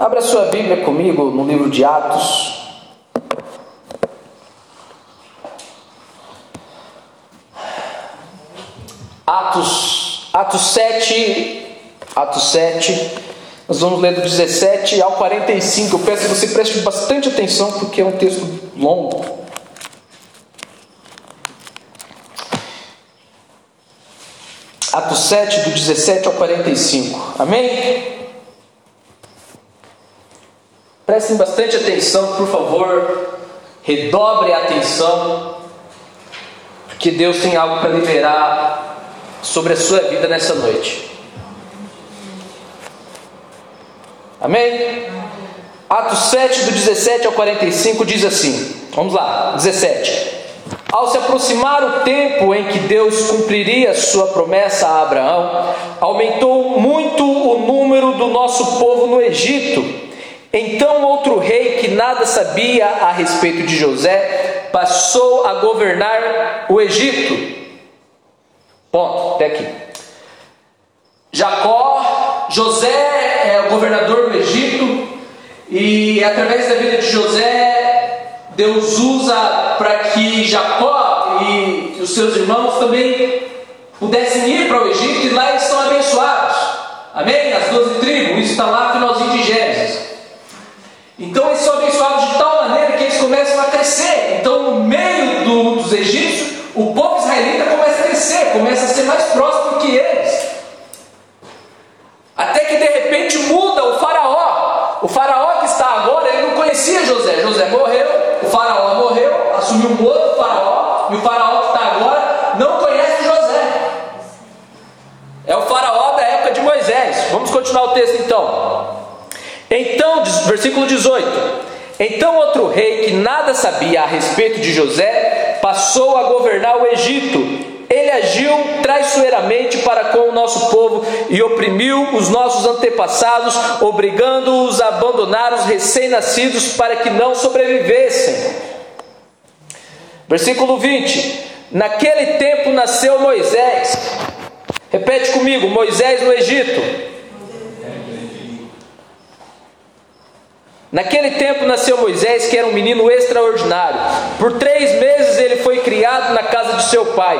Abra sua Bíblia comigo no livro de Atos. Atos, Atos 7, Atos 7, nós vamos ler do 17 ao 45. Eu peço que você preste bastante atenção porque é um texto longo. Atos 7, do 17 ao 45. Amém? Prestem bastante atenção, por favor. Redobre a atenção, porque Deus tem algo para liberar sobre a sua vida nessa noite. Amém? Atos 7, do 17 ao 45 diz assim: Vamos lá, 17. Ao se aproximar o tempo em que Deus cumpriria sua promessa a Abraão, aumentou muito o número do nosso povo no Egito então outro rei que nada sabia a respeito de José passou a governar o Egito. Ponto, até aqui. Jacó, José é o governador do Egito e através da vida de José, Deus usa para que Jacó e os seus irmãos também pudessem ir para o Egito e lá eles são abençoados. Amém? As doze tribos, isso está lá no finalzinho de Gênesis. Então eles são abençoados de tal maneira que eles começam a crescer. Então, no meio do, dos egípcios, o povo israelita começa a crescer, começa a ser mais próximo que eles. Até que de repente muda o faraó. O faraó que está agora, ele não conhecia José. José morreu, o faraó morreu, assumiu um outro faraó, e o faraó que está agora não conhece José. É o faraó da época de Moisés. Vamos continuar o texto então. Então, versículo 18: Então outro rei que nada sabia a respeito de José passou a governar o Egito. Ele agiu traiçoeiramente para com o nosso povo e oprimiu os nossos antepassados, obrigando-os a abandonar os recém-nascidos para que não sobrevivessem. Versículo 20: Naquele tempo nasceu Moisés. Repete comigo: Moisés no Egito. Naquele tempo nasceu Moisés, que era um menino extraordinário. Por três meses ele foi criado na casa de seu pai.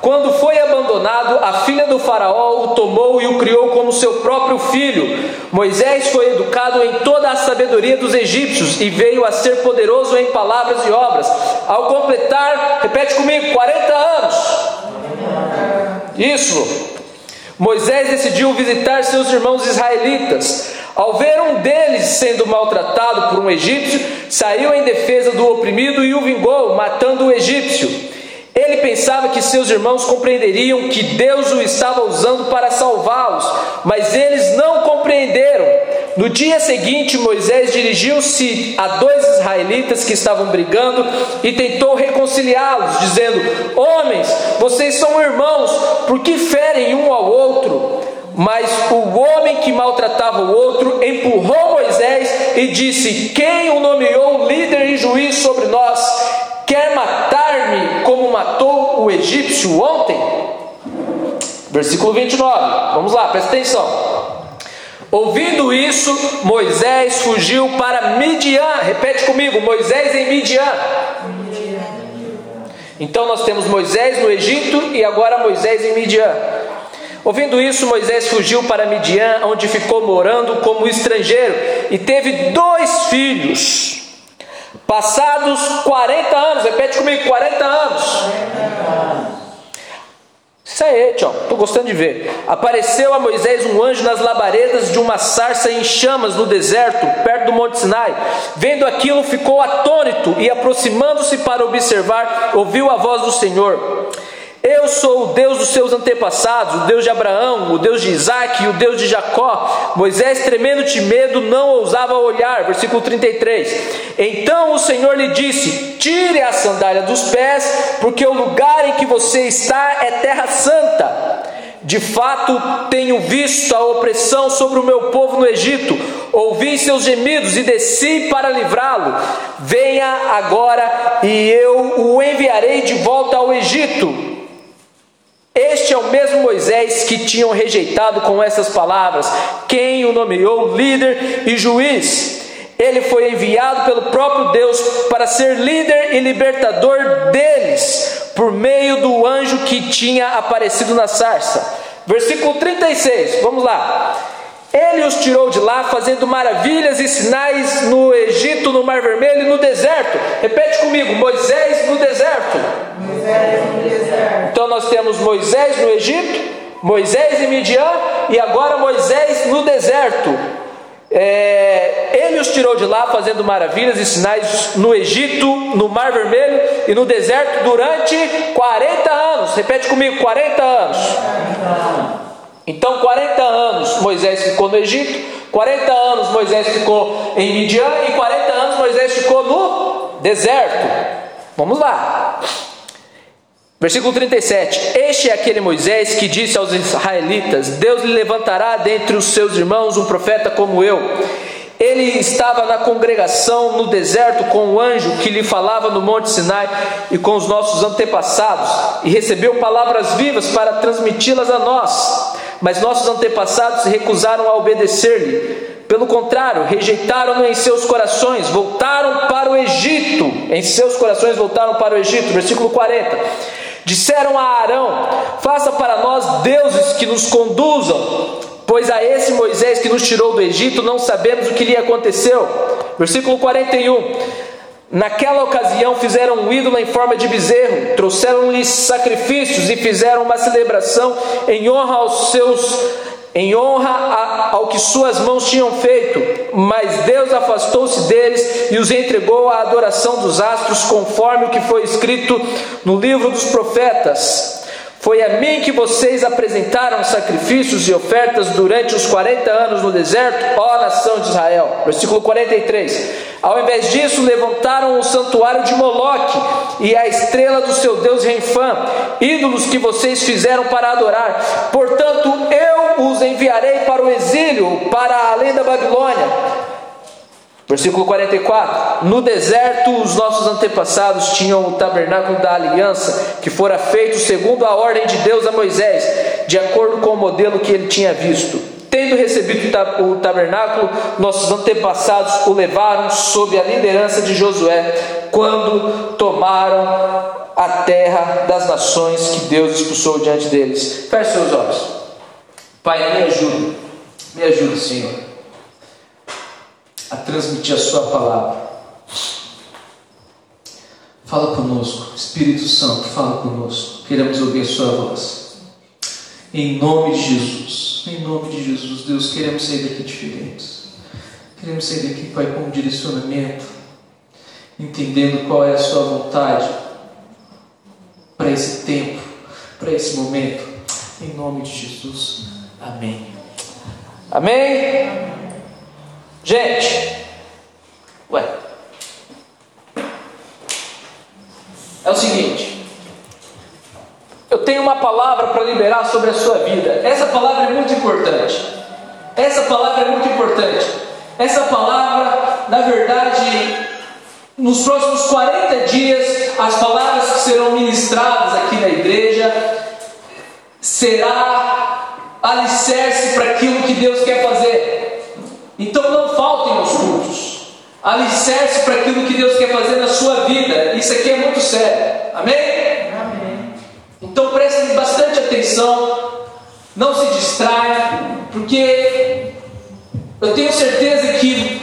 Quando foi abandonado, a filha do Faraó o tomou e o criou como seu próprio filho. Moisés foi educado em toda a sabedoria dos egípcios e veio a ser poderoso em palavras e obras. Ao completar, repete comigo, 40 anos. Isso. Moisés decidiu visitar seus irmãos israelitas. Ao ver um deles sendo maltratado por um egípcio, saiu em defesa do oprimido e o vingou, matando o egípcio. Ele pensava que seus irmãos compreenderiam que Deus o estava usando para salvá-los, mas eles não compreenderam. No dia seguinte, Moisés dirigiu-se a dois israelitas que estavam brigando e tentou reconciliá-los, dizendo: Homens, vocês são irmãos, por que ferem um ao outro? Mas o homem que maltratava o outro empurrou Moisés e disse: Quem o nomeou líder e juiz sobre nós? Quer matar-me como matou o egípcio ontem? Versículo 29, vamos lá, presta atenção. Ouvindo isso, Moisés fugiu para Midian. Repete comigo: Moisés em Midian. Então nós temos Moisés no Egito e agora Moisés em Midian. Ouvindo isso, Moisés fugiu para Midian, onde ficou morando como estrangeiro, e teve dois filhos. Passados 40 anos, repete comigo: 40 anos. Isso aí, tchau, estou gostando de ver. Apareceu a Moisés um anjo nas labaredas de uma sarça em chamas no deserto, perto do Monte Sinai. Vendo aquilo, ficou atônito e, aproximando-se para observar, ouviu a voz do Senhor. Eu sou o Deus dos seus antepassados, o Deus de Abraão, o Deus de Isaac e o Deus de Jacó. Moisés, tremendo de medo, não ousava olhar. Versículo 33. Então o Senhor lhe disse: Tire a sandália dos pés, porque o lugar em que você está é terra santa. De fato, tenho visto a opressão sobre o meu povo no Egito, ouvi seus gemidos e desci para livrá-lo. Venha agora e eu o enviarei de volta ao Egito Este é o mesmo Moisés que tinham rejeitado com essas palavras, quem o nomeou líder e juiz. Ele foi enviado pelo próprio Deus para ser líder e libertador deles, por meio do anjo que tinha aparecido na sarça. Versículo 36, vamos lá. Ele os tirou de lá, fazendo maravilhas e sinais no Egito, no Mar Vermelho e no deserto. Repete comigo: Moisés no deserto. Então nós temos Moisés no Egito, Moisés em Midian e agora Moisés no deserto. É, ele os tirou de lá, fazendo maravilhas e sinais no Egito, no Mar Vermelho e no deserto durante 40 anos. Repete comigo: 40 anos. 40 anos. Então, 40 anos Moisés ficou no Egito, 40 anos Moisés ficou em Midian e 40 anos Moisés ficou no deserto. Vamos lá. Versículo 37: Este é aquele Moisés que disse aos israelitas: Deus lhe levantará dentre os seus irmãos um profeta como eu. Ele estava na congregação no deserto com o anjo que lhe falava no Monte Sinai e com os nossos antepassados, e recebeu palavras vivas para transmiti-las a nós mas nossos antepassados se recusaram a obedecer-lhe. Pelo contrário, rejeitaram-no em seus corações, voltaram para o Egito. Em seus corações voltaram para o Egito. Versículo 40. Disseram a Arão: Faça para nós deuses que nos conduzam, pois a esse Moisés que nos tirou do Egito não sabemos o que lhe aconteceu. Versículo 41. Naquela ocasião fizeram um ídolo em forma de bezerro, trouxeram-lhe sacrifícios e fizeram uma celebração em honra aos seus em honra ao que suas mãos tinham feito, mas Deus afastou-se deles e os entregou à adoração dos astros, conforme o que foi escrito no livro dos profetas. Foi a mim que vocês apresentaram sacrifícios e ofertas durante os 40 anos no deserto, ó nação de Israel. Versículo 43. Ao invés disso, levantaram o santuário de Moloque e a estrela do seu deus Renfã, ídolos que vocês fizeram para adorar. Portanto, eu os enviarei para o exílio, para além da Babilônia. Versículo 44: No deserto, os nossos antepassados tinham o tabernáculo da aliança, que fora feito segundo a ordem de Deus a Moisés, de acordo com o modelo que ele tinha visto. Tendo recebido o tabernáculo, nossos antepassados o levaram sob a liderança de Josué, quando tomaram a terra das nações que Deus expulsou diante deles. Feche seus olhos. Pai, me ajuda, me ajuda, Senhor a transmitir a Sua palavra. Fala conosco, Espírito Santo, fala conosco. Queremos ouvir a Sua voz. Em nome de Jesus, em nome de Jesus, Deus, queremos sair daqui diferentes. Queremos sair daqui, Pai, com um direcionamento, entendendo qual é a Sua vontade para esse tempo, para esse momento. Em nome de Jesus. Amém. Amém. Gente, ué, é o seguinte, eu tenho uma palavra para liberar sobre a sua vida. Essa palavra é muito importante. Essa palavra é muito importante. Essa palavra, na verdade, nos próximos 40 dias, as palavras que serão ministradas aqui na igreja será alicerce para aquilo que Deus quer fazer. Então não faltem aos cultos. Alicerce para aquilo que Deus quer fazer na sua vida. Isso aqui é muito sério. Amém? Amém. Então prestem bastante atenção. Não se distraia, porque eu tenho certeza que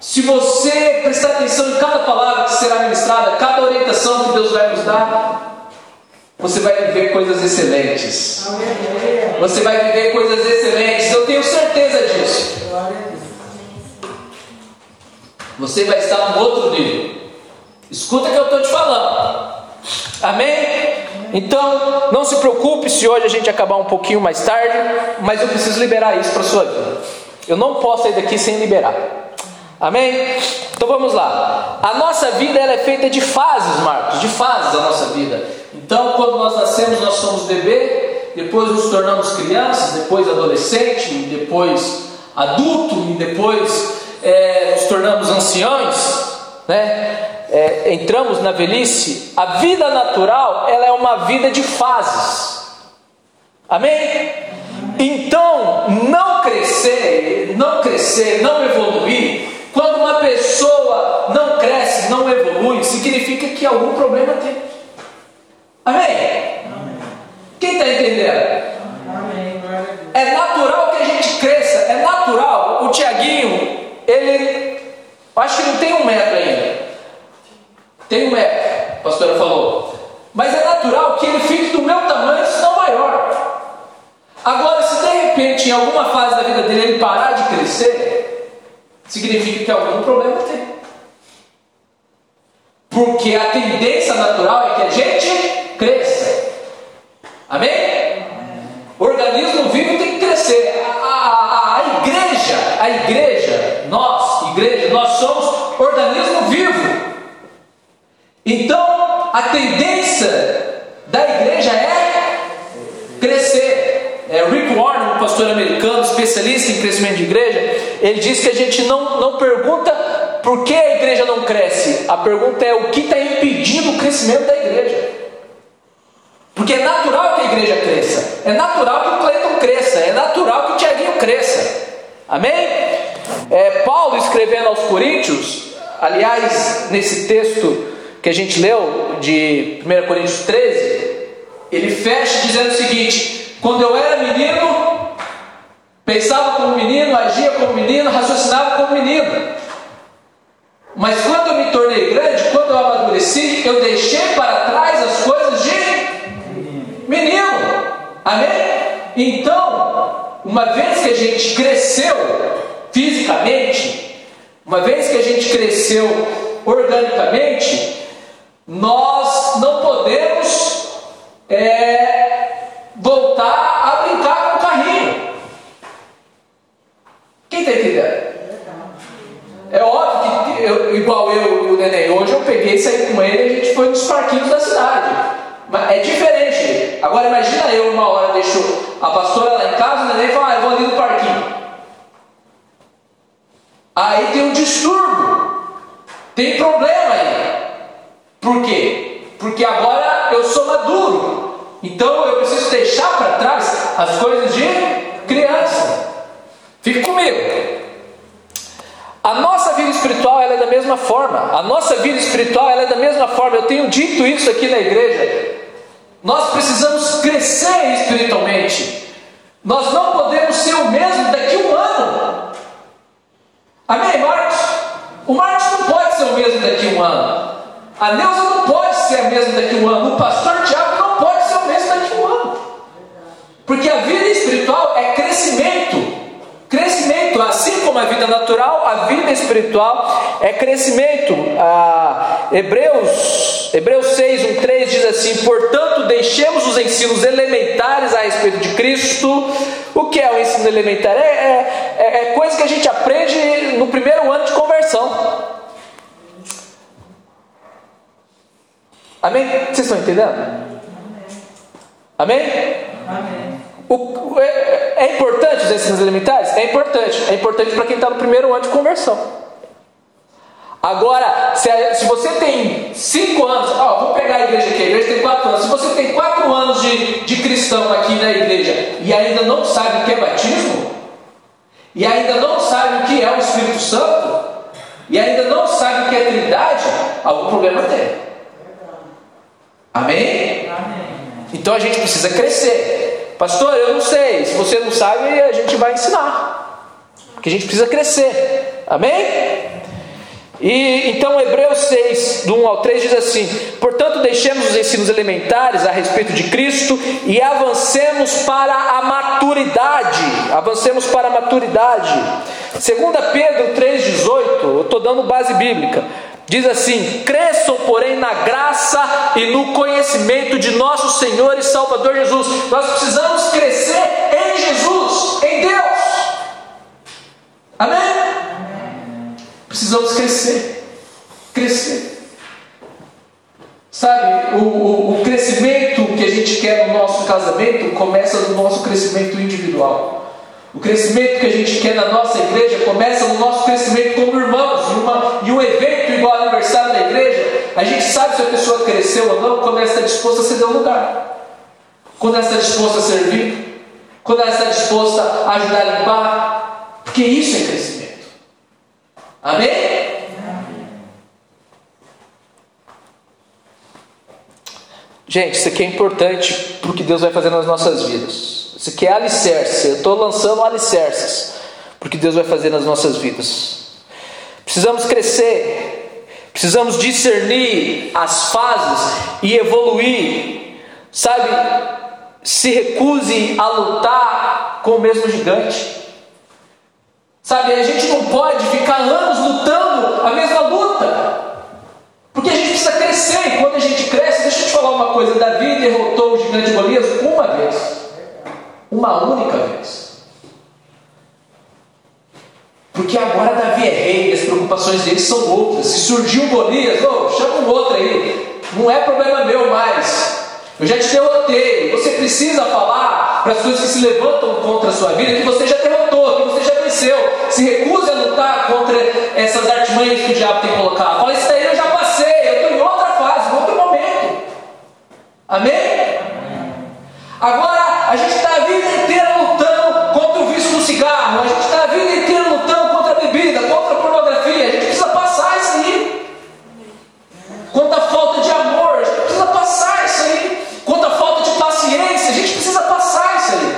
se você prestar atenção em cada palavra que será ministrada, cada orientação que Deus vai nos dar, você vai viver coisas excelentes. Você vai viver coisas excelentes. Eu tenho certeza disso você vai estar num outro nível. Escuta o que eu estou te falando. Amém? Então, não se preocupe se hoje a gente acabar um pouquinho mais tarde, mas eu preciso liberar isso para sua vida. Eu não posso sair daqui sem liberar. Amém? Então vamos lá. A nossa vida ela é feita de fases, Marcos, de fases da nossa vida. Então, quando nós nascemos, nós somos bebê, depois nos tornamos crianças, depois adolescente, depois adulto e depois é, nos tornamos anciãos, né? É, entramos na velhice, a vida natural ela é uma vida de fases. Amém? Então, não crescer, não crescer, não evoluir, quando uma pessoa não cresce, não evolui, significa que algum problema tem. Amém? Amém. Quem está entendendo? Amém. É natural que a gente cresça, é natural. O Tiaguinho, ele, acho que não tem um metro ainda. Tem um metro, a pastora falou. Mas é natural que ele fique do meu tamanho, se não maior. Agora, se de repente, em alguma fase da vida dele, ele parar de crescer, significa que algum problema tem. Porque a tendência natural é que a gente cresça. Amém? O organismo vivo tem que crescer. A, a, a igreja, a igreja, nós, igreja, nós somos organismo vivo. Então, a tendência da igreja é crescer. É, Rick Warren, um pastor americano, especialista em crescimento de igreja, ele diz que a gente não, não pergunta por que a igreja não cresce, a pergunta é o que está impedindo o crescimento da igreja. Porque é natural que a igreja cresça, é natural que o Cleiton cresça, é natural que o Tiaguinho cresça. Amém? É, Paulo escrevendo aos Coríntios, aliás, nesse texto que a gente leu de 1 Coríntios 13, ele fecha dizendo o seguinte: quando eu era menino, pensava como menino, agia como menino, raciocinava como menino. Mas quando eu me tornei grande, quando eu amadureci, eu deixei para trás as coisas de menino. Amém? Então, uma vez que a gente cresceu fisicamente, uma vez que a gente cresceu organicamente, nós não podemos é, voltar a brincar com o carrinho. Quem está entendendo? É óbvio que, eu, igual eu e o neném, hoje eu peguei e saí com ele e a gente foi nos parquinhos da cidade. Mas é diferente. Agora imagina eu uma hora deixo a pastora lá em casa, o neném fala, ah, eu vou ali no parquinho. Aí tem um distúrbio, tem problema aí. Por quê? Porque agora eu sou maduro. Então eu preciso deixar para trás as coisas de criança. Fique comigo. A nossa vida espiritual é da mesma forma. A nossa vida espiritual é da mesma forma. Eu tenho dito isso aqui na igreja. Nós precisamos crescer espiritualmente. Nós não podemos ser o mesmo daqui a um ano. Amém, Marcos? O Marcos não pode ser o mesmo daqui a um ano. A Neuza não pode ser a mesma daqui a um ano. O pastor Tiago a vida natural, a vida espiritual é crescimento. Ah, Hebreus, Hebreus 6, 1, 3 diz assim: Portanto, deixemos os ensinos elementares a respeito de Cristo. O que é o ensino elementar? É, é, é, é coisa que a gente aprende no primeiro ano de conversão. Amém? Vocês estão entendendo? Amém? Amém. O, é, é, importante os ensinos elementares? É importante. É importante para quem está no primeiro ano de conversão. Agora, se, se você tem cinco anos, ó, vou pegar a igreja aqui, a igreja tem quatro anos. Se você tem quatro anos de, de cristão aqui na igreja e ainda não sabe o que é batismo, e ainda não sabe o que é o Espírito Santo, e ainda não sabe o que é Trindade, algum problema tem. Amém? Amém? Então a gente precisa crescer. Pastor, eu não sei. Se você não sabe, a gente vai ensinar. Porque a gente precisa crescer. Amém? E então Hebreus 6, do 1 ao 3 diz assim: Portanto, deixemos os ensinos elementares a respeito de Cristo e avancemos para a maturidade. Avancemos para a maturidade. 2 Pedro 3,18, eu estou dando base bíblica. Diz assim: cresçam, porém, na graça e no conhecimento de nosso Senhor e Salvador Jesus. Nós precisamos crescer em Jesus, em Deus. Amém? Precisamos crescer. Crescer. Sabe, o, o, o crescimento que a gente quer no nosso casamento começa no nosso crescimento individual. O crescimento que a gente quer na nossa igreja começa no nosso crescimento como irmãos. Em, uma, em um evento igual aniversário da igreja, a gente sabe se a pessoa cresceu ou não quando ela está disposta a ceder um lugar. Quando ela está disposta a servir? Quando ela está disposta a ajudar a limpar? Porque isso é crescimento. Amém? Gente, isso aqui é importante para o que Deus vai fazer nas nossas vidas. Isso aqui é alicerce. Eu estou lançando alicerces para o que Deus vai fazer nas nossas vidas. Precisamos crescer, precisamos discernir as fases e evoluir. Sabe, se recuse a lutar com o mesmo gigante. Sabe, a gente não pode ficar anos lutando a mesma luta. Porque a gente precisa crescer, e quando a gente cresce, deixa eu te falar uma coisa: Davi derrotou o gigante Golias uma vez, uma única vez. Porque agora Davi é rei e as preocupações dele são outras. Se surgiu Golias, oh, chama um outro aí. Não é problema meu mais. Eu já te derrotei. Você precisa falar para as pessoas que se levantam contra a sua vida que você já derrotou, que você já venceu. Se recuse a lutar contra essas artimanhas que o diabo tem colocado. Fala, isso daí eu já passei, eu estou em outra fase, em outro momento. Amém? Agora, a gente está a vida inteira lutando contra o vício do cigarro, a gente está a vida inteira lutando contra a bebida, contra a pornografia, a gente precisa passar isso aí. Contra a falta de amor, a gente precisa passar isso aí. Contra a falta de paciência, a gente precisa passar isso aí.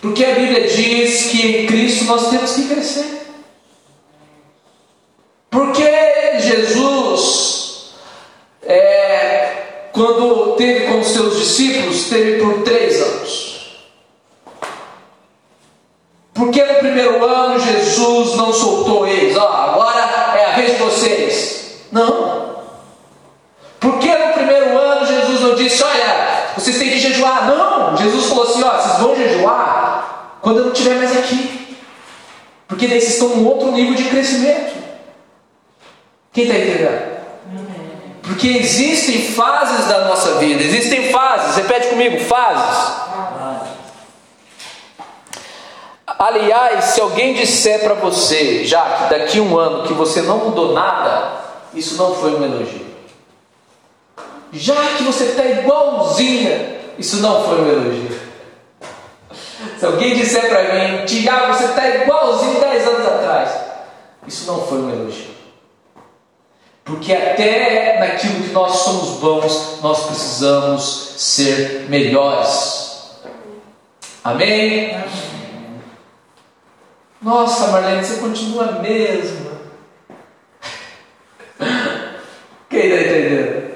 Porque a Bíblia diz que em Cristo nós temos que crescer. Porque Jesus, é, quando teve com os seus discípulos, teve por três anos. Porque no primeiro ano Jesus não soltou eles, ó, agora é a vez de vocês. Não. Porque no primeiro ano Jesus não disse, olha, vocês têm que jejuar. Não, Jesus falou assim, ó, vocês vão jejuar quando eu não estiver mais aqui. Porque daí vocês estão num outro nível de crescimento. Quem está entendendo? Porque existem fases da nossa vida, existem fases, repete comigo, fases. Aliás, se alguém disser para você, já que daqui a um ano que você não mudou nada, isso não foi um elogio. Já que você está igualzinha, isso não foi um elogio. Se alguém disser para mim, Tiago, você está igualzinho 10 anos atrás, isso não foi um elogio. Porque até naquilo que nós somos bons, nós precisamos ser melhores. Amém? Nossa, Marlene, você continua a mesma. Quem está entendendo?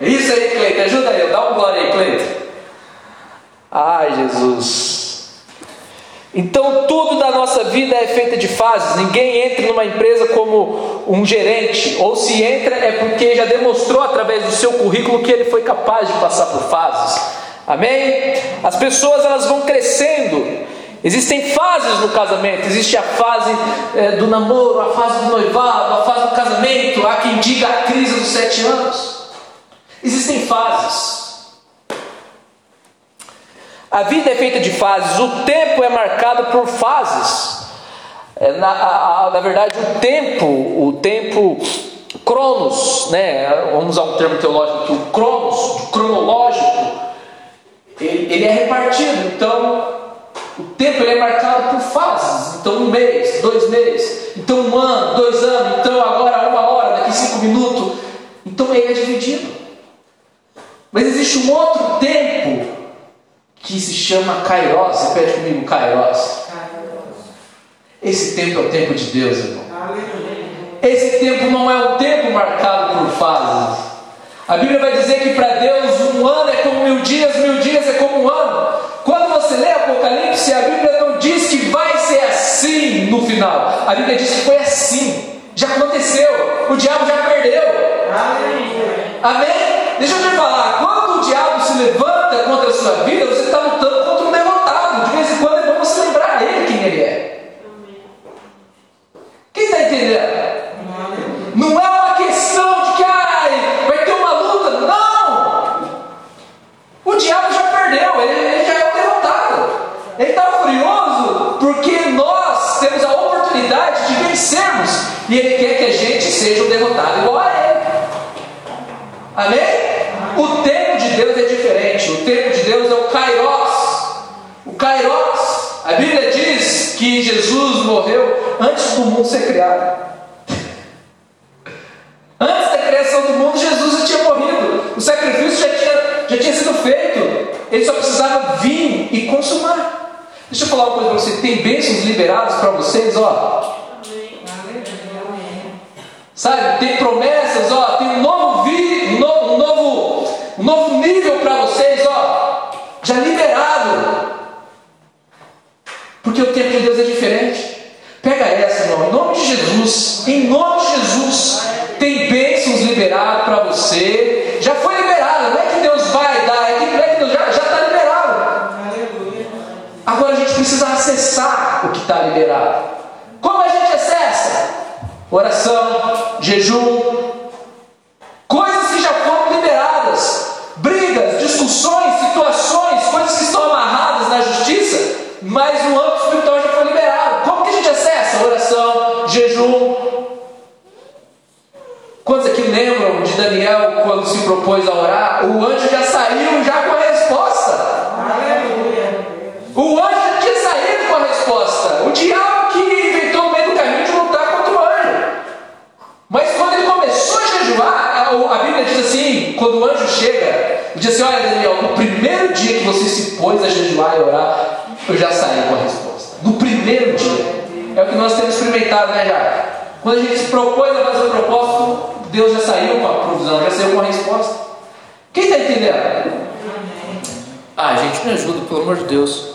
É isso aí, Cleiton, ajuda aí, dá um glória aí, Cleiton. Ai, Jesus. Então, tudo da nossa vida é feito de fases. Ninguém entra numa empresa como um gerente, ou se entra é porque já demonstrou através do seu currículo que ele foi capaz de passar por fases. Amém? As pessoas elas vão crescendo. Existem fases no casamento. Existe a fase é, do namoro, a fase do noivado, a fase do casamento. Há quem diga a crise dos sete anos. Existem fases. A vida é feita de fases, o tempo é marcado por fases. É, na, a, a, na verdade, o tempo, o tempo cronos, né? Vamos usar um termo teológico o cronos, cronológico, ele, ele é repartido. Então, o tempo ele é marcado por fases. Então, um mês, dois meses, então um ano, dois anos, então agora uma hora, daqui cinco minutos. Então ele é dividido. Mas existe um outro tempo que se chama Kairos. Repete comigo, Kairos. Esse tempo é o tempo de Deus, irmão. Esse tempo não é um tempo marcado por fases. A Bíblia vai dizer que para Deus um ano é como mil dias, mil dias A Bíblia diz que foi assim. Já aconteceu. O diabo já perdeu. Amém? Deixa eu te falar. Quando o diabo se levanta contra a sua vida, você está lutando contra um derrotado. De vez em quando é bom você lembrar a ele quem ele é. Quem está entendendo? Não é uma questão de que ai, vai ter uma luta. Não! O diabo já perdeu, ele, ele já é o derrotado. Ele está furioso porque nós vencermos. E Ele quer que a gente seja um derrotado igual a Ele. Amém? O tempo de Deus é diferente. O tempo de Deus é o Kairos. O Kairos, a Bíblia diz que Jesus morreu antes do mundo ser criado. Antes da criação do mundo, Jesus já tinha morrido. O sacrifício já tinha, já tinha sido feito. Ele só precisava vir e consumar. Deixa eu falar uma coisa para você. Tem bênçãos liberadas para vocês, ó. Sabe, tem promessas, ó, tem um novo, vi, um novo, um novo, um novo nível para vocês, ó, já liberado. Porque o tempo de Deus é diferente. Pega essa, irmão, em nome de Jesus, em nome de Jesus, tem bênçãos liberadas para você. Já foi liberado, não é que Deus vai dar, é que, é que Deus já está liberado. Agora a gente precisa acessar o que está liberado. Como a gente acessa? Oração, jejum, coisas que já foram liberadas, brigas, discussões, situações, coisas que estão amarradas na justiça, mas no âmbito espiritual já foi liberado. Como que a gente acessa? Oração, jejum. Quantos aqui lembram de Daniel quando se propôs a orar? O anjo já saiu já com a resposta. O anjo já tinha saído com a resposta. O diabo que inventou no meio do caminho de lutar contra o anjo. Mas quando ele começou a jejuar, a Bíblia diz assim: chega, diz assim: Olha, Daniel, no primeiro dia que você se pôs a jejuar e orar, eu já saí com a resposta. No primeiro dia. É o que nós temos experimentado, né, já? Quando a gente se propôs a fazer o propósito, Deus já saiu com a provisão, já saiu com a resposta. Quem está entendendo? Ah, gente, me ajuda, pelo amor de Deus.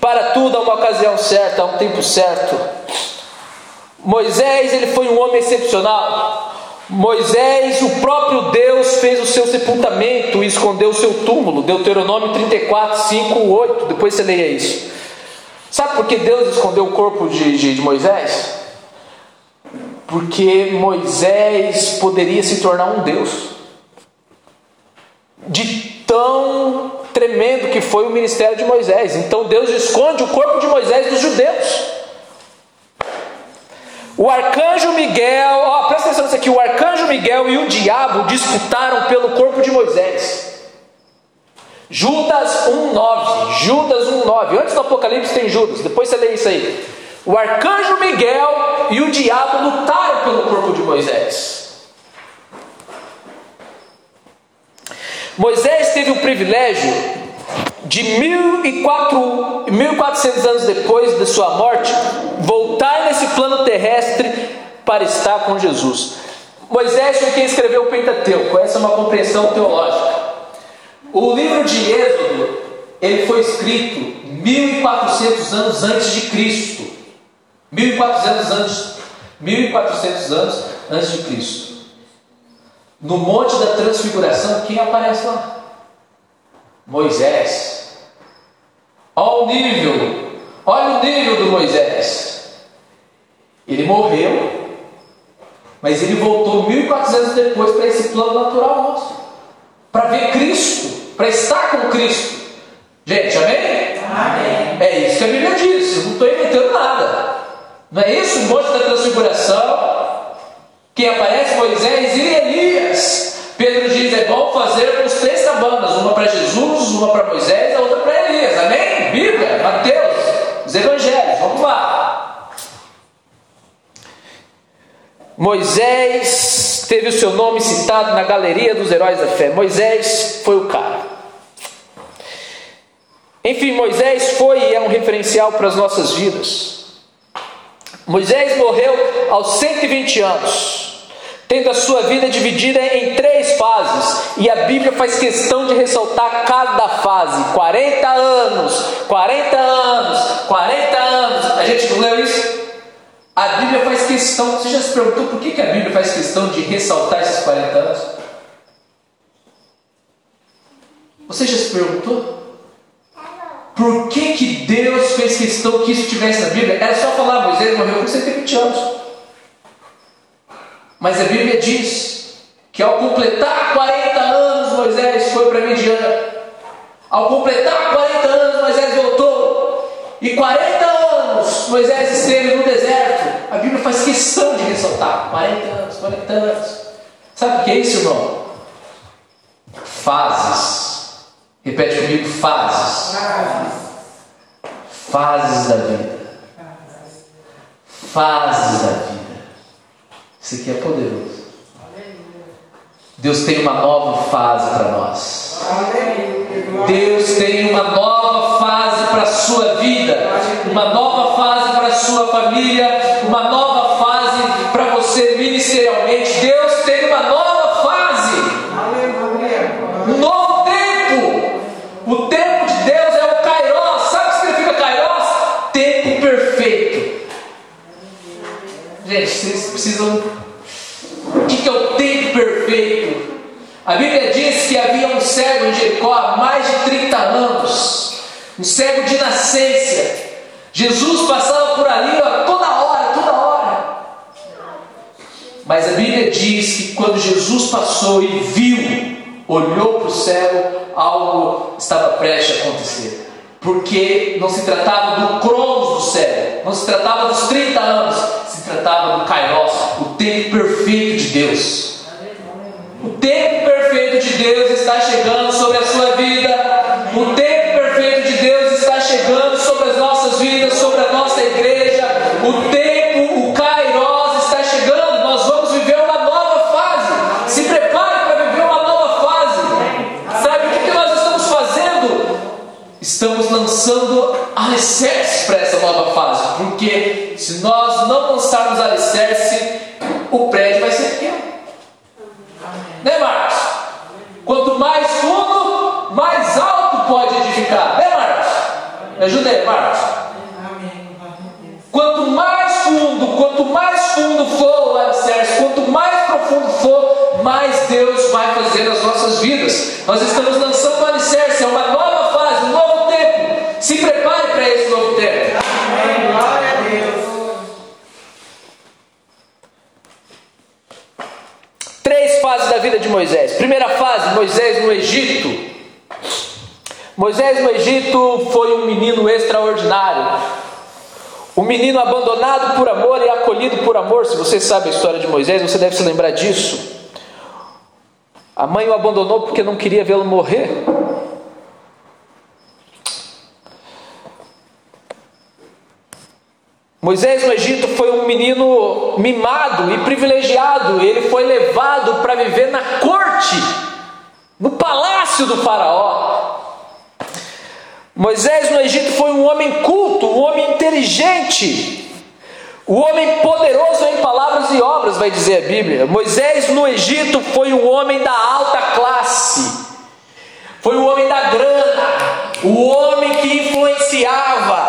Para tudo há uma ocasião certa, há um tempo certo. Moisés, ele foi um homem excepcional. Moisés, o próprio Deus, fez o seu sepultamento e escondeu o seu túmulo. Deuteronômio 34, 5, 8. Depois você leia isso. Sabe por que Deus escondeu o corpo de, de, de Moisés? Porque Moisés poderia se tornar um Deus. De tão tremendo que foi o ministério de Moisés. Então Deus esconde o corpo de Moisés dos judeus. O arcanjo Miguel, ó, presta atenção nisso aqui: o arcanjo Miguel e o diabo disputaram pelo corpo de Moisés. Judas 1,9. Judas 1,9. Antes do Apocalipse tem Judas, depois você lê isso aí. O arcanjo Miguel e o diabo lutaram pelo corpo de Moisés. Moisés teve o privilégio de 1400 anos depois de sua morte voltar nesse plano terrestre para estar com Jesus. Moisés foi quem escreveu o Pentateuco, essa é uma compreensão teológica. O livro de Êxodo, ele foi escrito 1400 anos antes de Cristo. 1400 anos, 1400 anos antes de Cristo. No Monte da Transfiguração, quem aparece lá? Moisés. Olha o nível, olha o nível do Moisés. Ele morreu, mas ele voltou 1400 depois para esse plano natural nosso, para ver Cristo, para estar com Cristo. Gente, amém? Amém. É isso que a Bíblia diz, eu não estou inventando nada. Não é isso o monte da transfiguração? Quem aparece? Moisés e Elias. Pedro diz: é bom fazermos três cabanas, uma para Jesus, uma para Moisés, a outra para Elias. Amém? Bíblia, Mateus, os evangelhos. Vamos lá. Moisés teve o seu nome citado na galeria dos heróis da fé. Moisés foi o cara. Enfim, Moisés foi e é um referencial para as nossas vidas. Moisés morreu aos 120 anos, tendo a sua vida dividida em três fases, e a Bíblia faz questão de ressaltar cada fase: 40 anos, 40 anos, 40 anos. A gente não leu isso? A Bíblia faz questão. Você já se perguntou por que, a Bíblia faz questão de ressaltar esses 40 anos? Você já se perguntou? Por que, que Deus fez questão que isso tivesse na Bíblia? Era só falar, Moisés morreu com 120 anos. Mas a Bíblia diz que ao completar 40 anos, Moisés foi para Midian. Ao completar 40 anos, Moisés voltou. E 40 anos, Moisés esteve no deserto. A Bíblia faz questão de ressaltar: 40 anos, 40 anos. Sabe o que é isso, irmão? Fases Repete comigo: fases. Fases da vida. Fases da vida. Isso aqui é poderoso. Deus tem uma nova fase para nós. Deus tem uma nova fase para a sua vida, uma nova fase para a sua família, uma nova fase para você ministerialmente. Deus tem uma nova fase, um novo tempo. O tempo de Deus é o Kairos. Sabe o que significa Kairos? Tempo perfeito. Gente, vocês precisam. A Bíblia diz que havia um cego em Jericó há mais de 30 anos, um cego de nascença. Jesus passava por ali toda hora, toda hora. Mas a Bíblia diz que quando Jesus passou e viu, olhou para o céu, algo estava prestes a acontecer. Porque não se tratava do cronos do céu, não se tratava dos 30 anos, se tratava do Kairos, o tempo perfeito de Deus. O tempo de Deus está chegando sobre a sua vida. O tempo perfeito de Deus está chegando sobre as nossas vidas, sobre a nossa igreja. O tempo, o Kairos está chegando. Nós vamos viver uma nova fase. Se prepare para viver uma nova fase. Sabe o que nós estamos fazendo? Estamos lançando alicerces para essa nova fase. Porque se nós não lançarmos alicerce, o prédio vai ser pequeno. Né, Marcos? Mais fundo, mais alto pode edificar. Né, Marcos? Me ajuda aí, Marcos. Quanto mais fundo, quanto mais fundo for o alicerce, quanto mais profundo for, mais Deus vai fazer nas nossas vidas. Nós estamos lançando o alicerce, é uma nova fase, um novo tempo. Se prepare para esse novo tempo. Amém. Glória a Deus. Três fases da vida de Moisés. Primeira fase, Moisés no Egito. Moisés no Egito foi um menino extraordinário. Um menino abandonado por amor e acolhido por amor. Se você sabe a história de Moisés, você deve se lembrar disso. A mãe o abandonou porque não queria vê-lo morrer. Moisés no Egito foi um menino mimado e privilegiado, ele foi levado para viver na corte, no palácio do Faraó. Moisés no Egito foi um homem culto, um homem inteligente, um homem poderoso em palavras e obras, vai dizer a Bíblia. Moisés no Egito foi um homem da alta classe, foi o homem da grana, o homem que influenciava,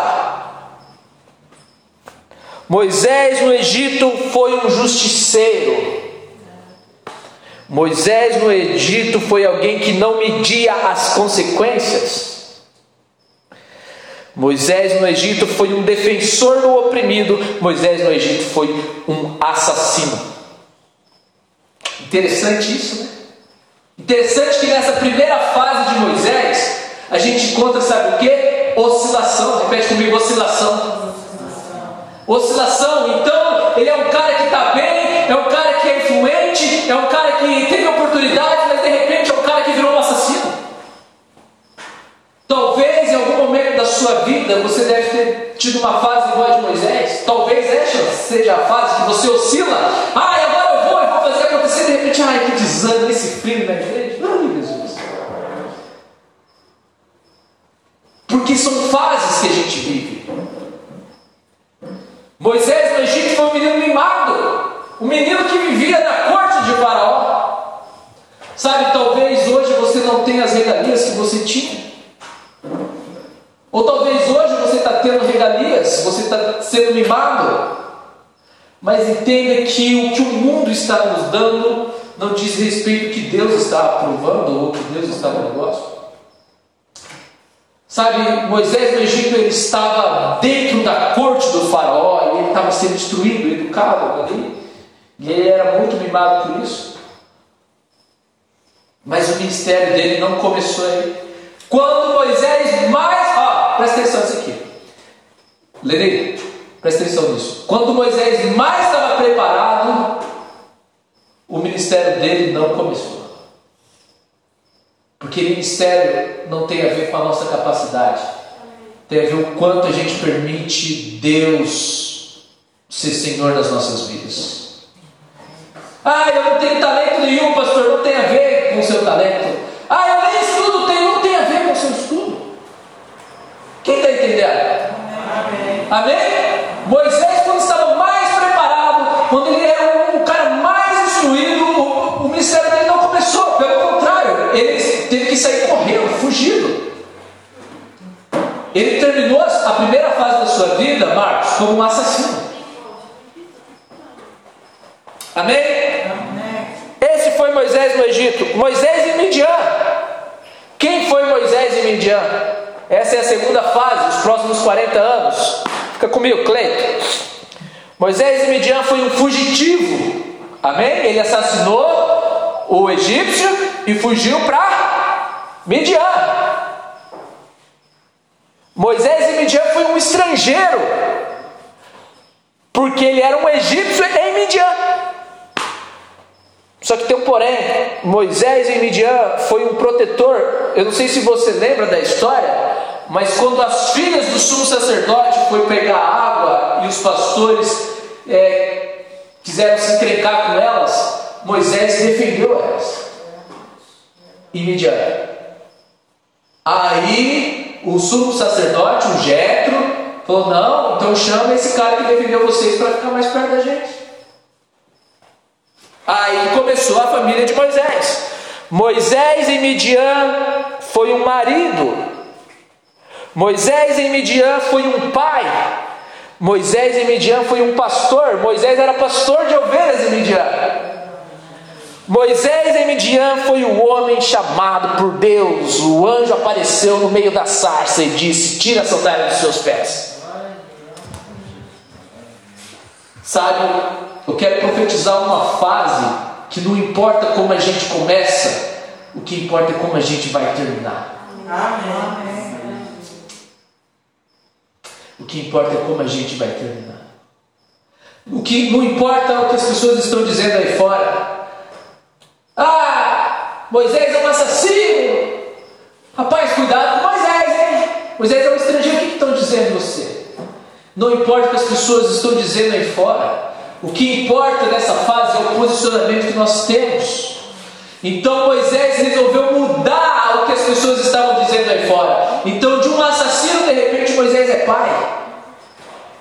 Moisés no Egito foi um justiceiro. Moisés no Egito foi alguém que não media as consequências. Moisés no Egito foi um defensor do oprimido. Moisés no Egito foi um assassino. Interessante isso, né? Interessante que nessa primeira fase de Moisés, a gente encontra, sabe o que? Oscilação. Repete comigo: oscilação. Oscilação, então, ele é um cara que está bem, é um cara que é influente, é um cara que teve oportunidade, mas de repente é um cara que virou um assassino. Talvez em algum momento da sua vida você deve ter tido uma fase igual a de Moisés. Talvez essa seja a fase que você oscila. Ah, agora eu vou, eu vou fazer acontecer. De repente, ai, que desânimo, esse frio na igreja. Ai, Jesus. Porque são fases que a gente vive. Moisés no Egito foi um menino mimado, um menino que vivia na corte de Faraó. Sabe, talvez hoje você não tenha as regalias que você tinha. Ou talvez hoje você está tendo regalias, você está sendo mimado. Mas entenda que o que o mundo está nos dando não diz respeito que Deus está aprovando ou que Deus está no negócio. Sabe, Moisés no Egito ele estava dentro da corte do faraó e ele estava sendo instruído, educado ali. E ele era muito mimado por isso. Mas o ministério dele não começou aí. Quando Moisés mais. Ó, presta atenção nisso aqui. Lene, presta atenção nisso. Quando Moisés mais estava preparado, o ministério dele não começou. Porque ministério não tem a ver com a nossa capacidade, tem a ver o quanto a gente permite Deus ser Senhor das nossas vidas. Ah, eu não tenho talento nenhum, pastor, não tem a ver com o seu talento. Ah, eu nem estudo, tem, não tem a ver com o seu estudo. Quem está entendendo? Amém. Amém? Moisés, quando estava mais preparado, quando ele era como um assassino. Amém? Amém? Esse foi Moisés no Egito. Moisés e Midian. Quem foi Moisés e Midian? Essa é a segunda fase, os próximos 40 anos. Fica comigo, Cleito. Moisés e Midian foi um fugitivo. Amém? Ele assassinou o egípcio e fugiu para Midian. Moisés e Midian foi um estrangeiro. Porque ele era um egípcio em Midian. Só que tem um porém, Moisés em Midian foi um protetor. Eu não sei se você lembra da história, mas quando as filhas do sumo sacerdote foi pegar água e os pastores é, quiseram se encrencar com elas, Moisés defendeu elas. Em Midian. Aí o sumo sacerdote, o Jetro, falou: Não, então chama esse cara que defendeu vocês para ficar mais perto da gente. Aí começou a família de Moisés. Moisés em Midian foi um marido. Moisés em Midian foi um pai. Moisés em Midian foi um pastor. Moisés era pastor de ovelhas em Midian. Moisés em Midian foi o homem chamado por Deus. O anjo apareceu no meio da sarça e disse: Tira a sandália dos seus pés. Sabe, eu quero profetizar uma fase que não importa como a gente começa, o que importa é como a gente vai terminar. Amém. O que importa é como a gente vai terminar. O que não importa é o que as pessoas estão dizendo aí fora. Ah, Moisés é um assassino. Rapaz, cuidado com Moisés, hein? Moisés é um estrangeiro. O que estão dizendo você? Não importa o que as pessoas estão dizendo aí fora. O que importa nessa fase é o posicionamento que nós temos. Então Moisés resolveu mudar o que as pessoas estavam dizendo aí fora. Então, de um assassino, de repente, Moisés é pai.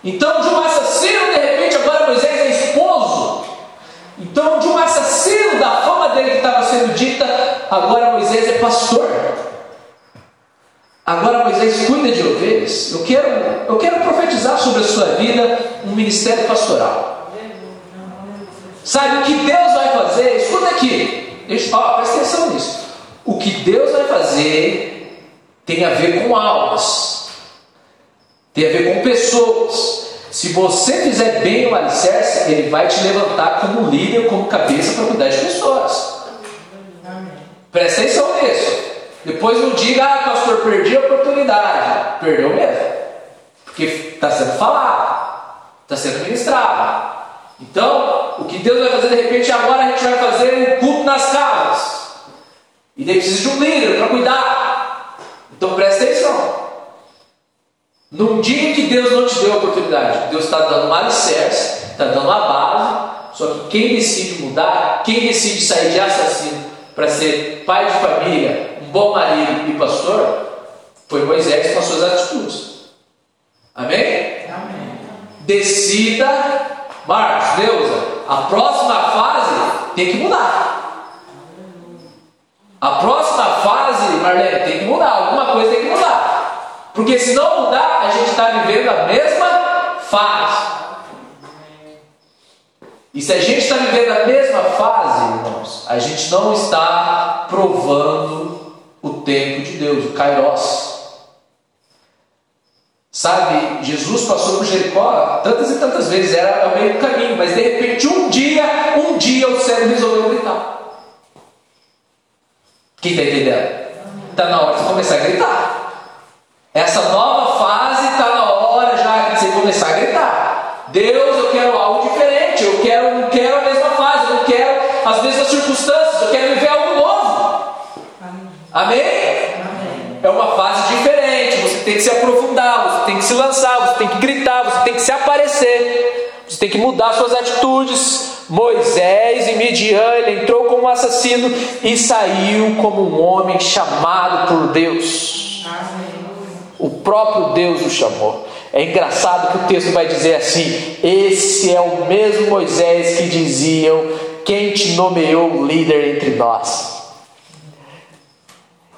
Então, de um assassino, de repente, agora Moisés é esposo. Então, de um assassino, da fama dele que estava sendo dita, agora Moisés é pastor. Agora Moisés cuida de ovelhas. Eu quero, eu quero profetizar sobre a sua vida um ministério pastoral. Sabe o que Deus vai fazer? Escuta aqui. Ó, presta atenção nisso. O que Deus vai fazer tem a ver com almas, tem a ver com pessoas. Se você fizer bem o alicerce, ele vai te levantar como líder, como cabeça para cuidar de pessoas. Presta atenção nisso. Depois não diga, ah, pastor, perdi a oportunidade. Perdeu mesmo. Porque está sendo falado, está sendo ministrado. Então, o que Deus vai fazer de repente, agora a gente vai fazer um culto nas casas. E daí precisa de um líder para cuidar. Então presta atenção. Não diga que Deus não te deu a oportunidade. Deus está dando um alicerce, está dando uma base. Só que quem decide mudar, quem decide sair de assassino para ser pai de família, um bom marido e pastor, foi Moisés com as suas atitudes. Amém? Amém. Decida Marcos, Deusa, a próxima fase tem que mudar. A próxima fase, Marlene, tem que mudar. Alguma coisa tem que mudar. Porque se não mudar, a gente está vivendo a mesma fase. E se a gente está vivendo a mesma fase, irmãos, a gente não está provando o tempo de Deus, o Kairos. Sabe, Jesus passou por Jericó tantas e tantas vezes, era o meio do caminho, mas de repente um dia, um dia o céu resolveu gritar. Quem está entendendo? Está na hora de começar a gritar. Essa nova fase está na hora já de você começar a gritar. Deus, eu quero algo diferente, eu quero, não quero a mesma fase, eu não quero as mesmas circunstâncias, eu quero viver Amém? É uma fase diferente. Você tem que se aprofundar, você tem que se lançar, você tem que gritar, você tem que se aparecer, você tem que mudar suas atitudes. Moisés e Midian, ele entrou como assassino e saiu como um homem chamado por Deus. Amém. O próprio Deus o chamou. É engraçado que o texto vai dizer assim: Esse é o mesmo Moisés que diziam: Quem te nomeou líder entre nós?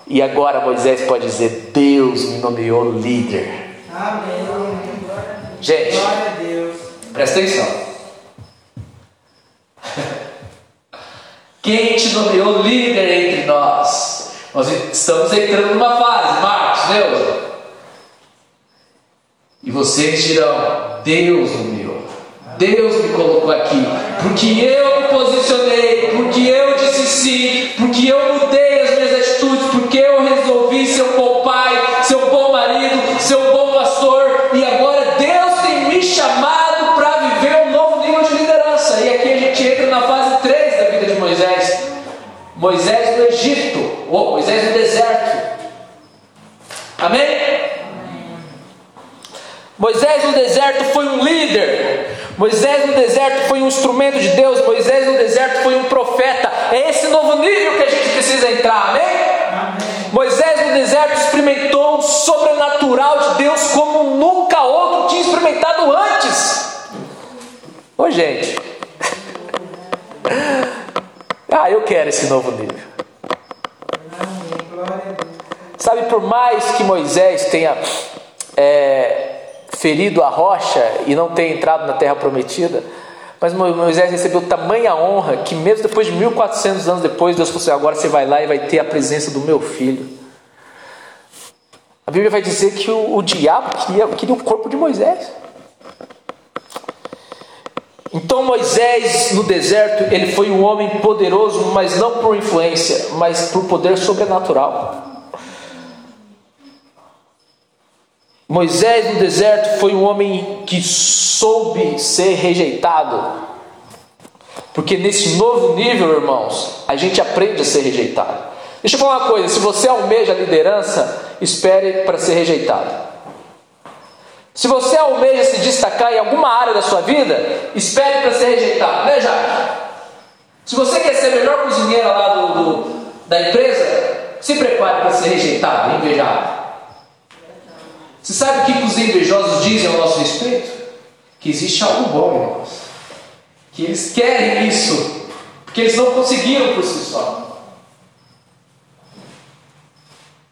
E agora Moisés pode dizer: Deus me nomeou líder. Amém. Gente, presta atenção. Quem te nomeou líder entre nós? Nós estamos entrando numa fase, Marcos, Deus. E vocês dirão: Deus nomeou. Deus me colocou aqui. Porque eu me posicionei. Porque eu disse sim. Porque Moisés no Egito. Ou Moisés no deserto. Amém? Moisés no deserto foi um líder. Moisés no deserto foi um instrumento de Deus. Moisés no deserto foi um profeta. É esse novo nível que a gente precisa entrar, amém? amém. Moisés no deserto experimentou o sobrenatural de Deus como nunca outro tinha experimentado antes. Ô gente, ah, eu quero esse novo nível. Sabe, por mais que Moisés tenha é, ferido a rocha e não ter entrado na terra prometida. Mas Moisés recebeu tamanha honra que, mesmo depois de 1400 anos depois, Deus falou assim: agora você vai lá e vai ter a presença do meu filho. A Bíblia vai dizer que o, o diabo queria, queria o corpo de Moisés. Então Moisés no deserto, ele foi um homem poderoso, mas não por influência, mas por poder sobrenatural. Moisés no deserto foi um homem que soube ser rejeitado. Porque nesse novo nível, irmãos, a gente aprende a ser rejeitado. Deixa eu falar uma coisa: se você almeja a liderança, espere para ser rejeitado. Se você almeja se destacar em alguma área da sua vida, espere para ser rejeitado. Veja, se você quer ser a melhor cozinheira lá do, do da empresa, se prepare para ser rejeitado, invejado. Você sabe o que os invejosos dizem ao nosso respeito? Que existe algo bom, irmãos. Que eles querem isso, porque eles não conseguiram por si só.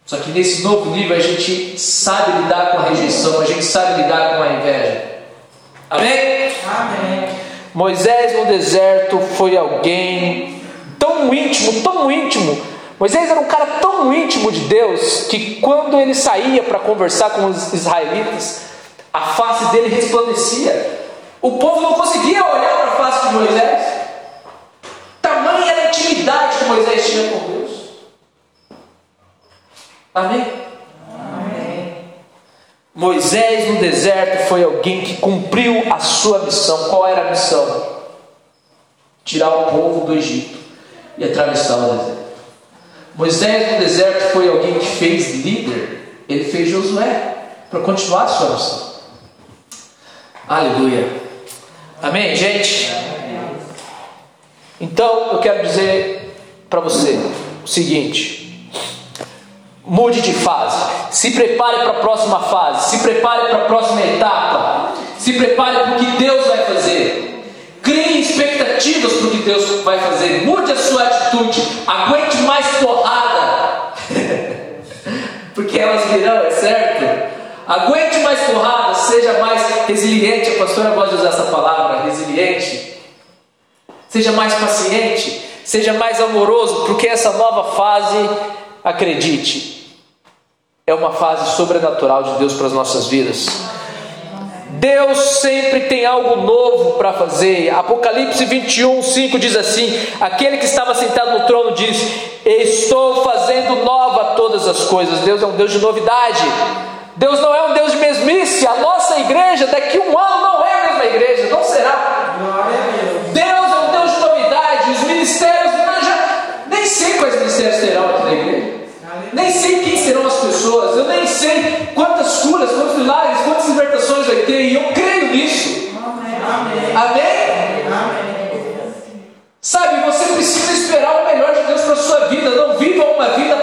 Só que nesse novo nível a gente sabe lidar com a rejeição, a gente sabe lidar com a inveja. Amém? Amém. Moisés no deserto foi alguém tão íntimo, tão íntimo, Moisés era um cara tão íntimo de Deus que quando ele saía para conversar com os israelitas, a face dele resplandecia. O povo não conseguia olhar para a face de Moisés. Tamanha era a intimidade que Moisés tinha com Deus. Amém? Amém? Moisés no deserto foi alguém que cumpriu a sua missão. Qual era a missão? Tirar o povo do Egito e atravessar o deserto. Moisés no deserto foi alguém que fez líder, ele fez Josué para continuar a sua missão. Aleluia. Amém, gente? Então eu quero dizer para você o seguinte: mude de fase, se prepare para a próxima fase, se prepare para a próxima etapa, se prepare para o que Deus vai fazer. Crie expectativas para o que Deus vai fazer. Mude a sua atitude. Aguente mais porrada. Porque elas virão, é certo? Aguente mais porrada. Seja mais resiliente. A pastora gosta de usar essa palavra, resiliente. Seja mais paciente. Seja mais amoroso. Porque essa nova fase, acredite, é uma fase sobrenatural de Deus para as nossas vidas. Deus sempre tem algo novo para fazer. Apocalipse 21, 5 diz assim: Aquele que estava sentado no trono diz: Estou fazendo nova todas as coisas. Deus é um Deus de novidade. Deus não é um Deus de mesmice. A nossa igreja, daqui a um ano, não é a mesma igreja, não será. Deus é um Deus de novidade. Os ministérios, já nem sei quais ministérios terão aqui na igreja nem sei quem serão as pessoas, eu nem sei quantas curas, quantos milagres, quantas libertações vai ter, e eu creio nisso. Amém? Amém. Amém. Sabe, você precisa esperar o melhor de Deus para a sua vida, não viva uma vida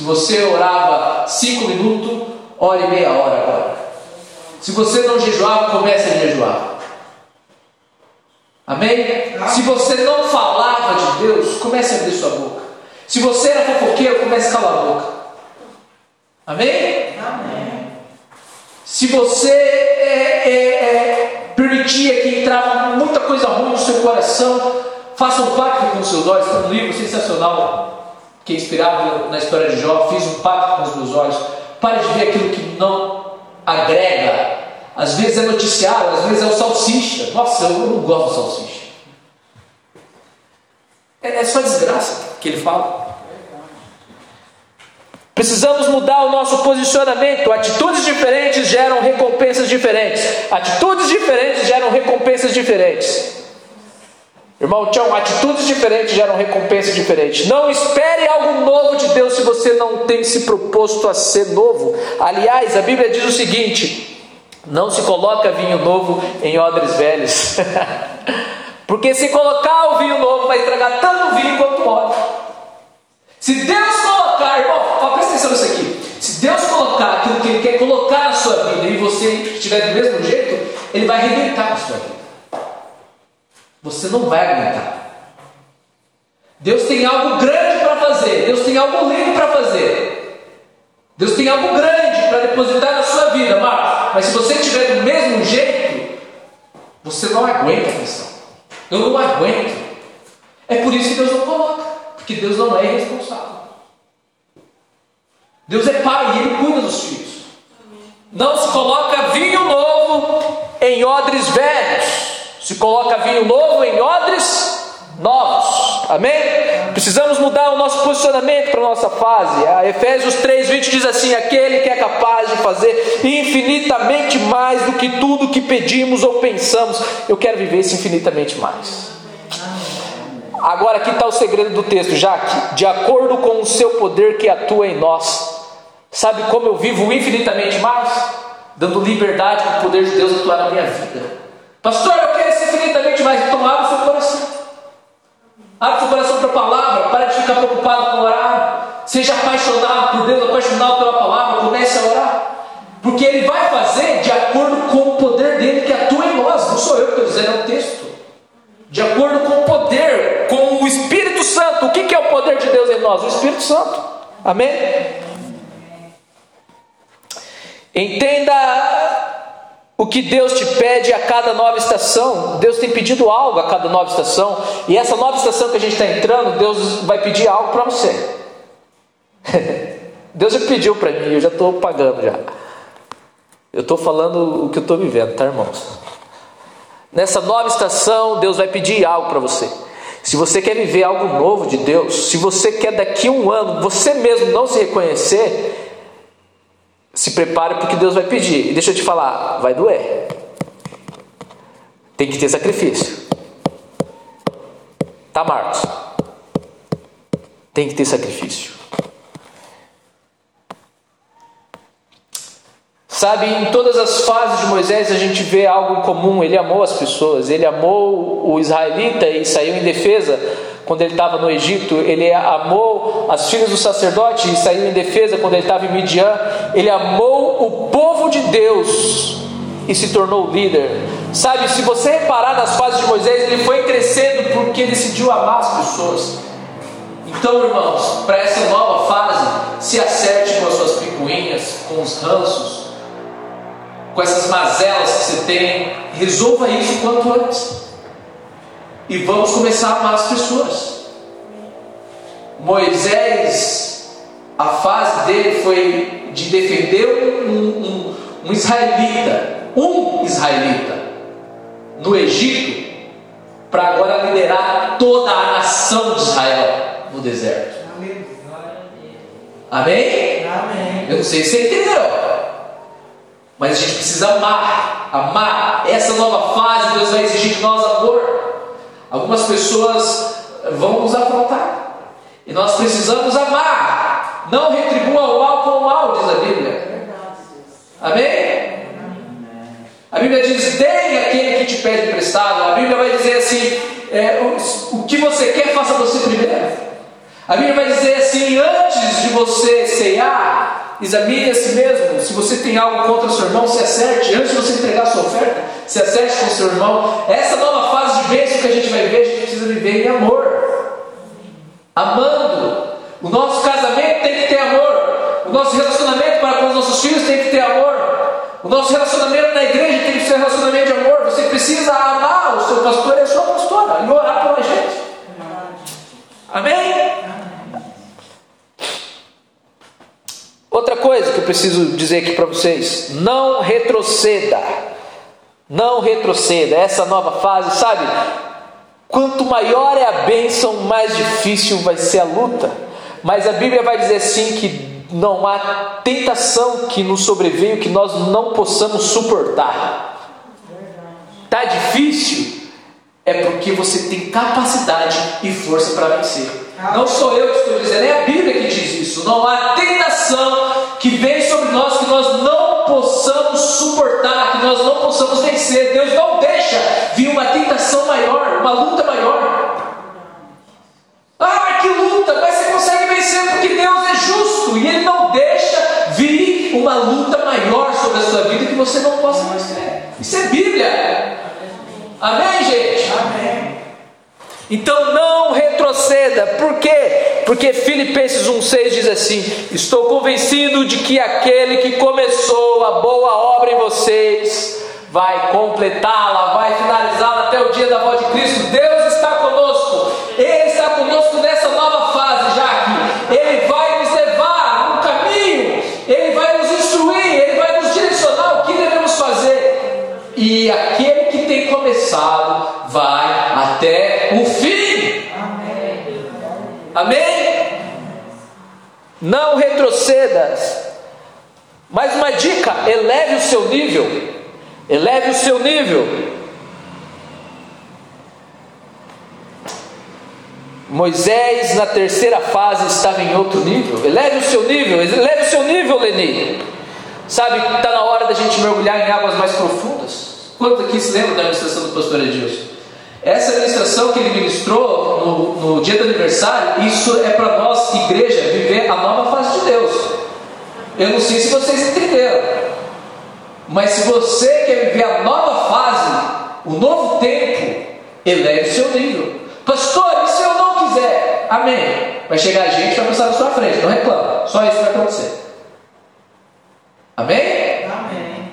Se você orava cinco minutos, ore meia hora agora. Se você não jejuava, comece a jejuar. Amém? Se você não falava de Deus, comece a abrir sua boca. Se você era fofoqueiro, comece a calar a boca. Amém? Amém. Se você é, é, é, permitia que entrava muita coisa ruim no seu coração, faça um pacto com seus olhos. Tem um livro sensacional que é inspirado na história de Jó. Fiz um pacto com os meus olhos. Pare de ver aquilo que não agrega às vezes é noticiário, às vezes é o salsicha. Nossa, eu não gosto do salsicha. É, é só desgraça que ele fala. Precisamos mudar o nosso posicionamento. Atitudes diferentes geram recompensas diferentes. Atitudes diferentes geram recompensas diferentes. Irmão Tchau, atitudes diferentes geram recompensas diferentes. Não espere algo novo de Deus se você não tem se proposto a ser novo. Aliás, a Bíblia diz o seguinte: não se coloca vinho novo em odres velhos. Porque se colocar o vinho novo, vai estragar tanto vinho quanto o. Se Deus colocar, irmão, presta atenção nisso aqui. Se Deus colocar aquilo que Ele quer colocar na sua vida e você estiver do mesmo jeito, Ele vai arrebentar a sua vida. Você não vai aguentar. Deus tem algo grande para fazer. Deus tem algo lindo para fazer. Deus tem algo grande para depositar na sua vida, Marcos. Mas se você estiver do mesmo jeito, você não aguenta a pressão. Eu não aguento. É por isso que Deus não coloca. Porque Deus não é irresponsável. Deus é pai e Ele cuida dos filhos. Não se coloca vinho novo em odres velhos. Se coloca vinho novo em odres novos. Amém? Precisamos mudar o nosso posicionamento para a nossa fase. A Efésios 3,20 diz assim: Aquele que é capaz de fazer infinitamente mais do que tudo que pedimos ou pensamos. Eu quero viver esse infinitamente mais. Agora aqui está o segredo do texto, Jaque. De acordo com o seu poder que atua em nós. Sabe como eu vivo infinitamente mais? Dando liberdade para o poder de Deus atuar na minha vida. Pastor, eu quero esse infinitamente mais. Então abre o seu coração. Abre seu coração para a palavra, para de ficar preocupado com orar. Seja apaixonado por Deus, apaixonado pela palavra, comece a orar. Porque Ele vai fazer de acordo com o poder dele que atua em nós. Não sou eu que estou dizendo, é o texto. De acordo com o poder, com o Espírito Santo. O que é o poder de Deus em nós? O Espírito Santo. Amém? Entenda o que Deus te pede a cada nova estação, Deus tem pedido algo a cada nova estação, e essa nova estação que a gente está entrando, Deus vai pedir algo para você. Deus já pediu para mim, eu já estou pagando já. Eu estou falando o que eu estou vivendo, tá, irmãos? Nessa nova estação, Deus vai pedir algo para você. Se você quer viver algo novo de Deus, se você quer daqui a um ano você mesmo não se reconhecer, se prepare porque Deus vai pedir. E deixa eu te falar, vai doer. Tem que ter sacrifício. Tá, Marcos? Tem que ter sacrifício. Sabe, em todas as fases de Moisés a gente vê algo comum. Ele amou as pessoas, ele amou o israelita e saiu em defesa quando ele estava no Egito, ele amou as filhas do sacerdote e saiu em defesa quando ele estava em Midian. Ele amou o povo de Deus e se tornou líder. Sabe, se você reparar nas fases de Moisés, ele foi crescendo porque decidiu amar as pessoas. Então, irmãos, para essa nova fase, se acerte com as suas picuinhas, com os ranços, com essas mazelas que você tem, resolva isso quanto antes e vamos começar a amar as pessoas. Moisés, a fase dele foi de defender um, um, um israelita, um israelita, no Egito, para agora liderar toda a nação de Israel no deserto. Amém? Amém? Eu não sei se você entendeu. Mas a gente precisa amar, amar. Essa nova fase, Deus vai exigir de nós amor. Algumas pessoas vão nos afrontar. E nós precisamos amar. Não retribua o mal com o mal, diz a Bíblia. Amém? A Bíblia diz: dê aquele que te pede emprestado. A Bíblia vai dizer assim: é, o, o que você quer, faça você primeiro. A Bíblia vai dizer assim: antes de você ceiar, examine a si mesmo. Se você tem algo contra o seu irmão, se acerte. Antes de você entregar sua oferta, se acerte com o seu irmão. Essa nova fase de bênção que a gente vai ver, a gente precisa viver em amor, amando. O nosso casamento tem que ter amor. O nosso relacionamento para com os nossos filhos tem que ter amor. O nosso relacionamento na igreja tem que ser um relacionamento de amor. Você precisa amar o seu pastor e a sua pastora e orar pela gente. Amém? Outra coisa que eu preciso dizer aqui para vocês: não retroceda. Não retroceda. Essa nova fase, sabe? Quanto maior é a bênção, mais difícil vai ser a luta. Mas a Bíblia vai dizer assim que não há tentação que nos sobreveio que nós não possamos suportar. Tá difícil? É porque você tem capacidade e força para vencer. Não sou eu que estou dizendo, é a Bíblia que diz isso. Não há tentação que vem sobre nós que nós não possamos suportar, que nós não possamos vencer. Deus não deixa vir uma tentação maior, uma luta maior. Ah, que luta! Mas você consegue vencer porque Deus é justo e Ele não deixa vir uma luta maior sobre a sua vida que você não possa vencer. Isso é Bíblia. Amém, gente? Amém. Então não retroceda. Por quê? Porque Filipenses 1,6 diz assim: Estou convencido de que aquele que começou a boa obra em vocês vai completá-la, vai finalizá-la até o dia da volta de Cristo. Deus está conosco, Ele está conosco nessa nova fase, já que Ele vai nos levar no caminho, Ele vai nos instruir, Ele vai nos direcionar o que devemos fazer. E aquele que tem começado vai Amém? Não retrocedas. Mais uma dica: eleve o seu nível. Eleve o seu nível. Moisés, na terceira fase, estava em outro nível. Eleve o seu nível, eleve o seu nível, Leni. Sabe, está na hora da gente mergulhar em águas mais profundas. Quantos aqui se lembram da ministração do pastor Edilson? Essa ministração que ele ministrou no, no dia do aniversário, isso é para nós, igreja, viver a nova fase de Deus. Eu não sei se vocês entenderam. Mas se você quer viver a nova fase, o novo tempo, eleve o seu nível. Pastor, e se eu não quiser? Amém. Vai chegar gente vai passar na sua frente, não reclama. Só isso vai acontecer. Amém? Amém.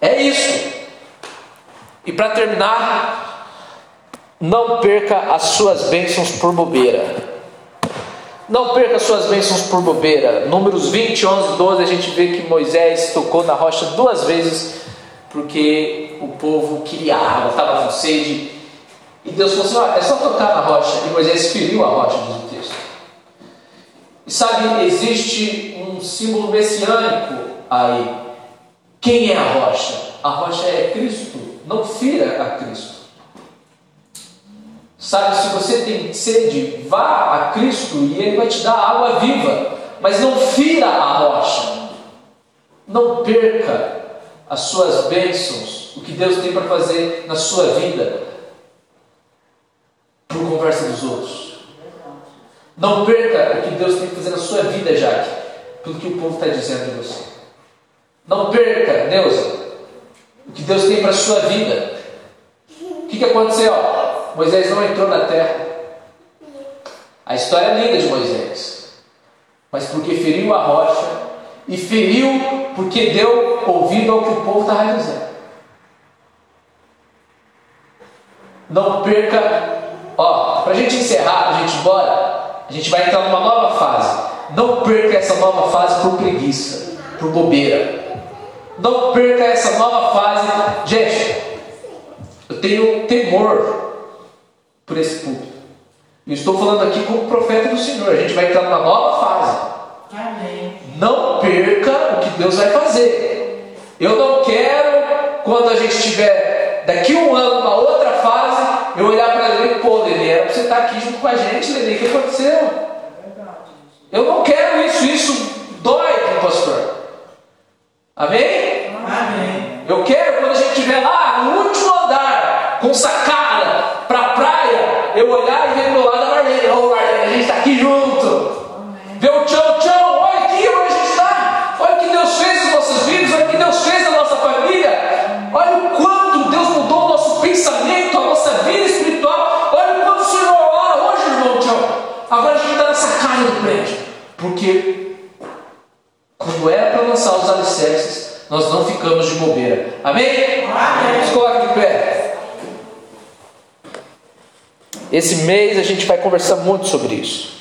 É isso. E para terminar, não perca as suas bênçãos por bobeira. Não perca suas bênçãos por bobeira. Números 20, 11, 12, a gente vê que Moisés tocou na rocha duas vezes, porque o povo queria água, estava com sede. E Deus falou assim: ó, é só tocar na rocha. E Moisés feriu a rocha, diz o texto. E sabe, existe um símbolo messiânico aí. Quem é a rocha? A rocha é Cristo. Não fira a Cristo. Sabe, se você tem sede, vá a Cristo e Ele vai te dar água viva, mas não fira a rocha. Não perca as suas bênçãos, o que Deus tem para fazer na sua vida, por conversa dos outros. Não perca o que Deus tem para fazer na sua vida, Jaque, pelo que o povo está dizendo de você. Não perca, Neuza, o que Deus tem para a sua vida. O que, que aconteceu? Moisés não entrou na terra. A história é linda de Moisés, mas porque feriu a rocha e feriu porque deu ouvido ao que o povo estava dizendo. Não perca, ó, para a gente encerrar, a gente embora, a gente vai entrar numa nova fase. Não perca essa nova fase por preguiça, por bobeira. Não perca essa nova fase. Gente, eu tenho temor por esse púlpito. E estou falando aqui como profeta do Senhor. A gente vai entrar numa nova fase. Amém. Não perca o que Deus vai fazer. Eu não quero, quando a gente tiver daqui um ano, uma outra fase, eu olhar para ele e pô, Lene, era para você estar aqui junto com a gente, Lene, o que aconteceu? Eu não quero isso, isso dói para o pastor. Amém? Amém. Eu quero, quando a gente estiver lá no último andar, com sacada, para a praia, eu olhar e ver pro lado da Marlene, ó, o Marlene, a gente está aqui junto. Ver o tchau, tchau, olha aqui onde a gente está, olha o que Deus fez nos nossos filhos, olha o que Deus fez na nossa família, olha o quanto Deus mudou o nosso pensamento, a nossa vida espiritual, olha o quanto o Senhor ora hoje, irmão tchau. Agora a gente está nessa carne do prédio, porque quando é era para lançar os alicerces, nós não ficamos de bobeira. Amém? Amém. Vamos colocar Esse mês a gente vai conversar muito sobre isso.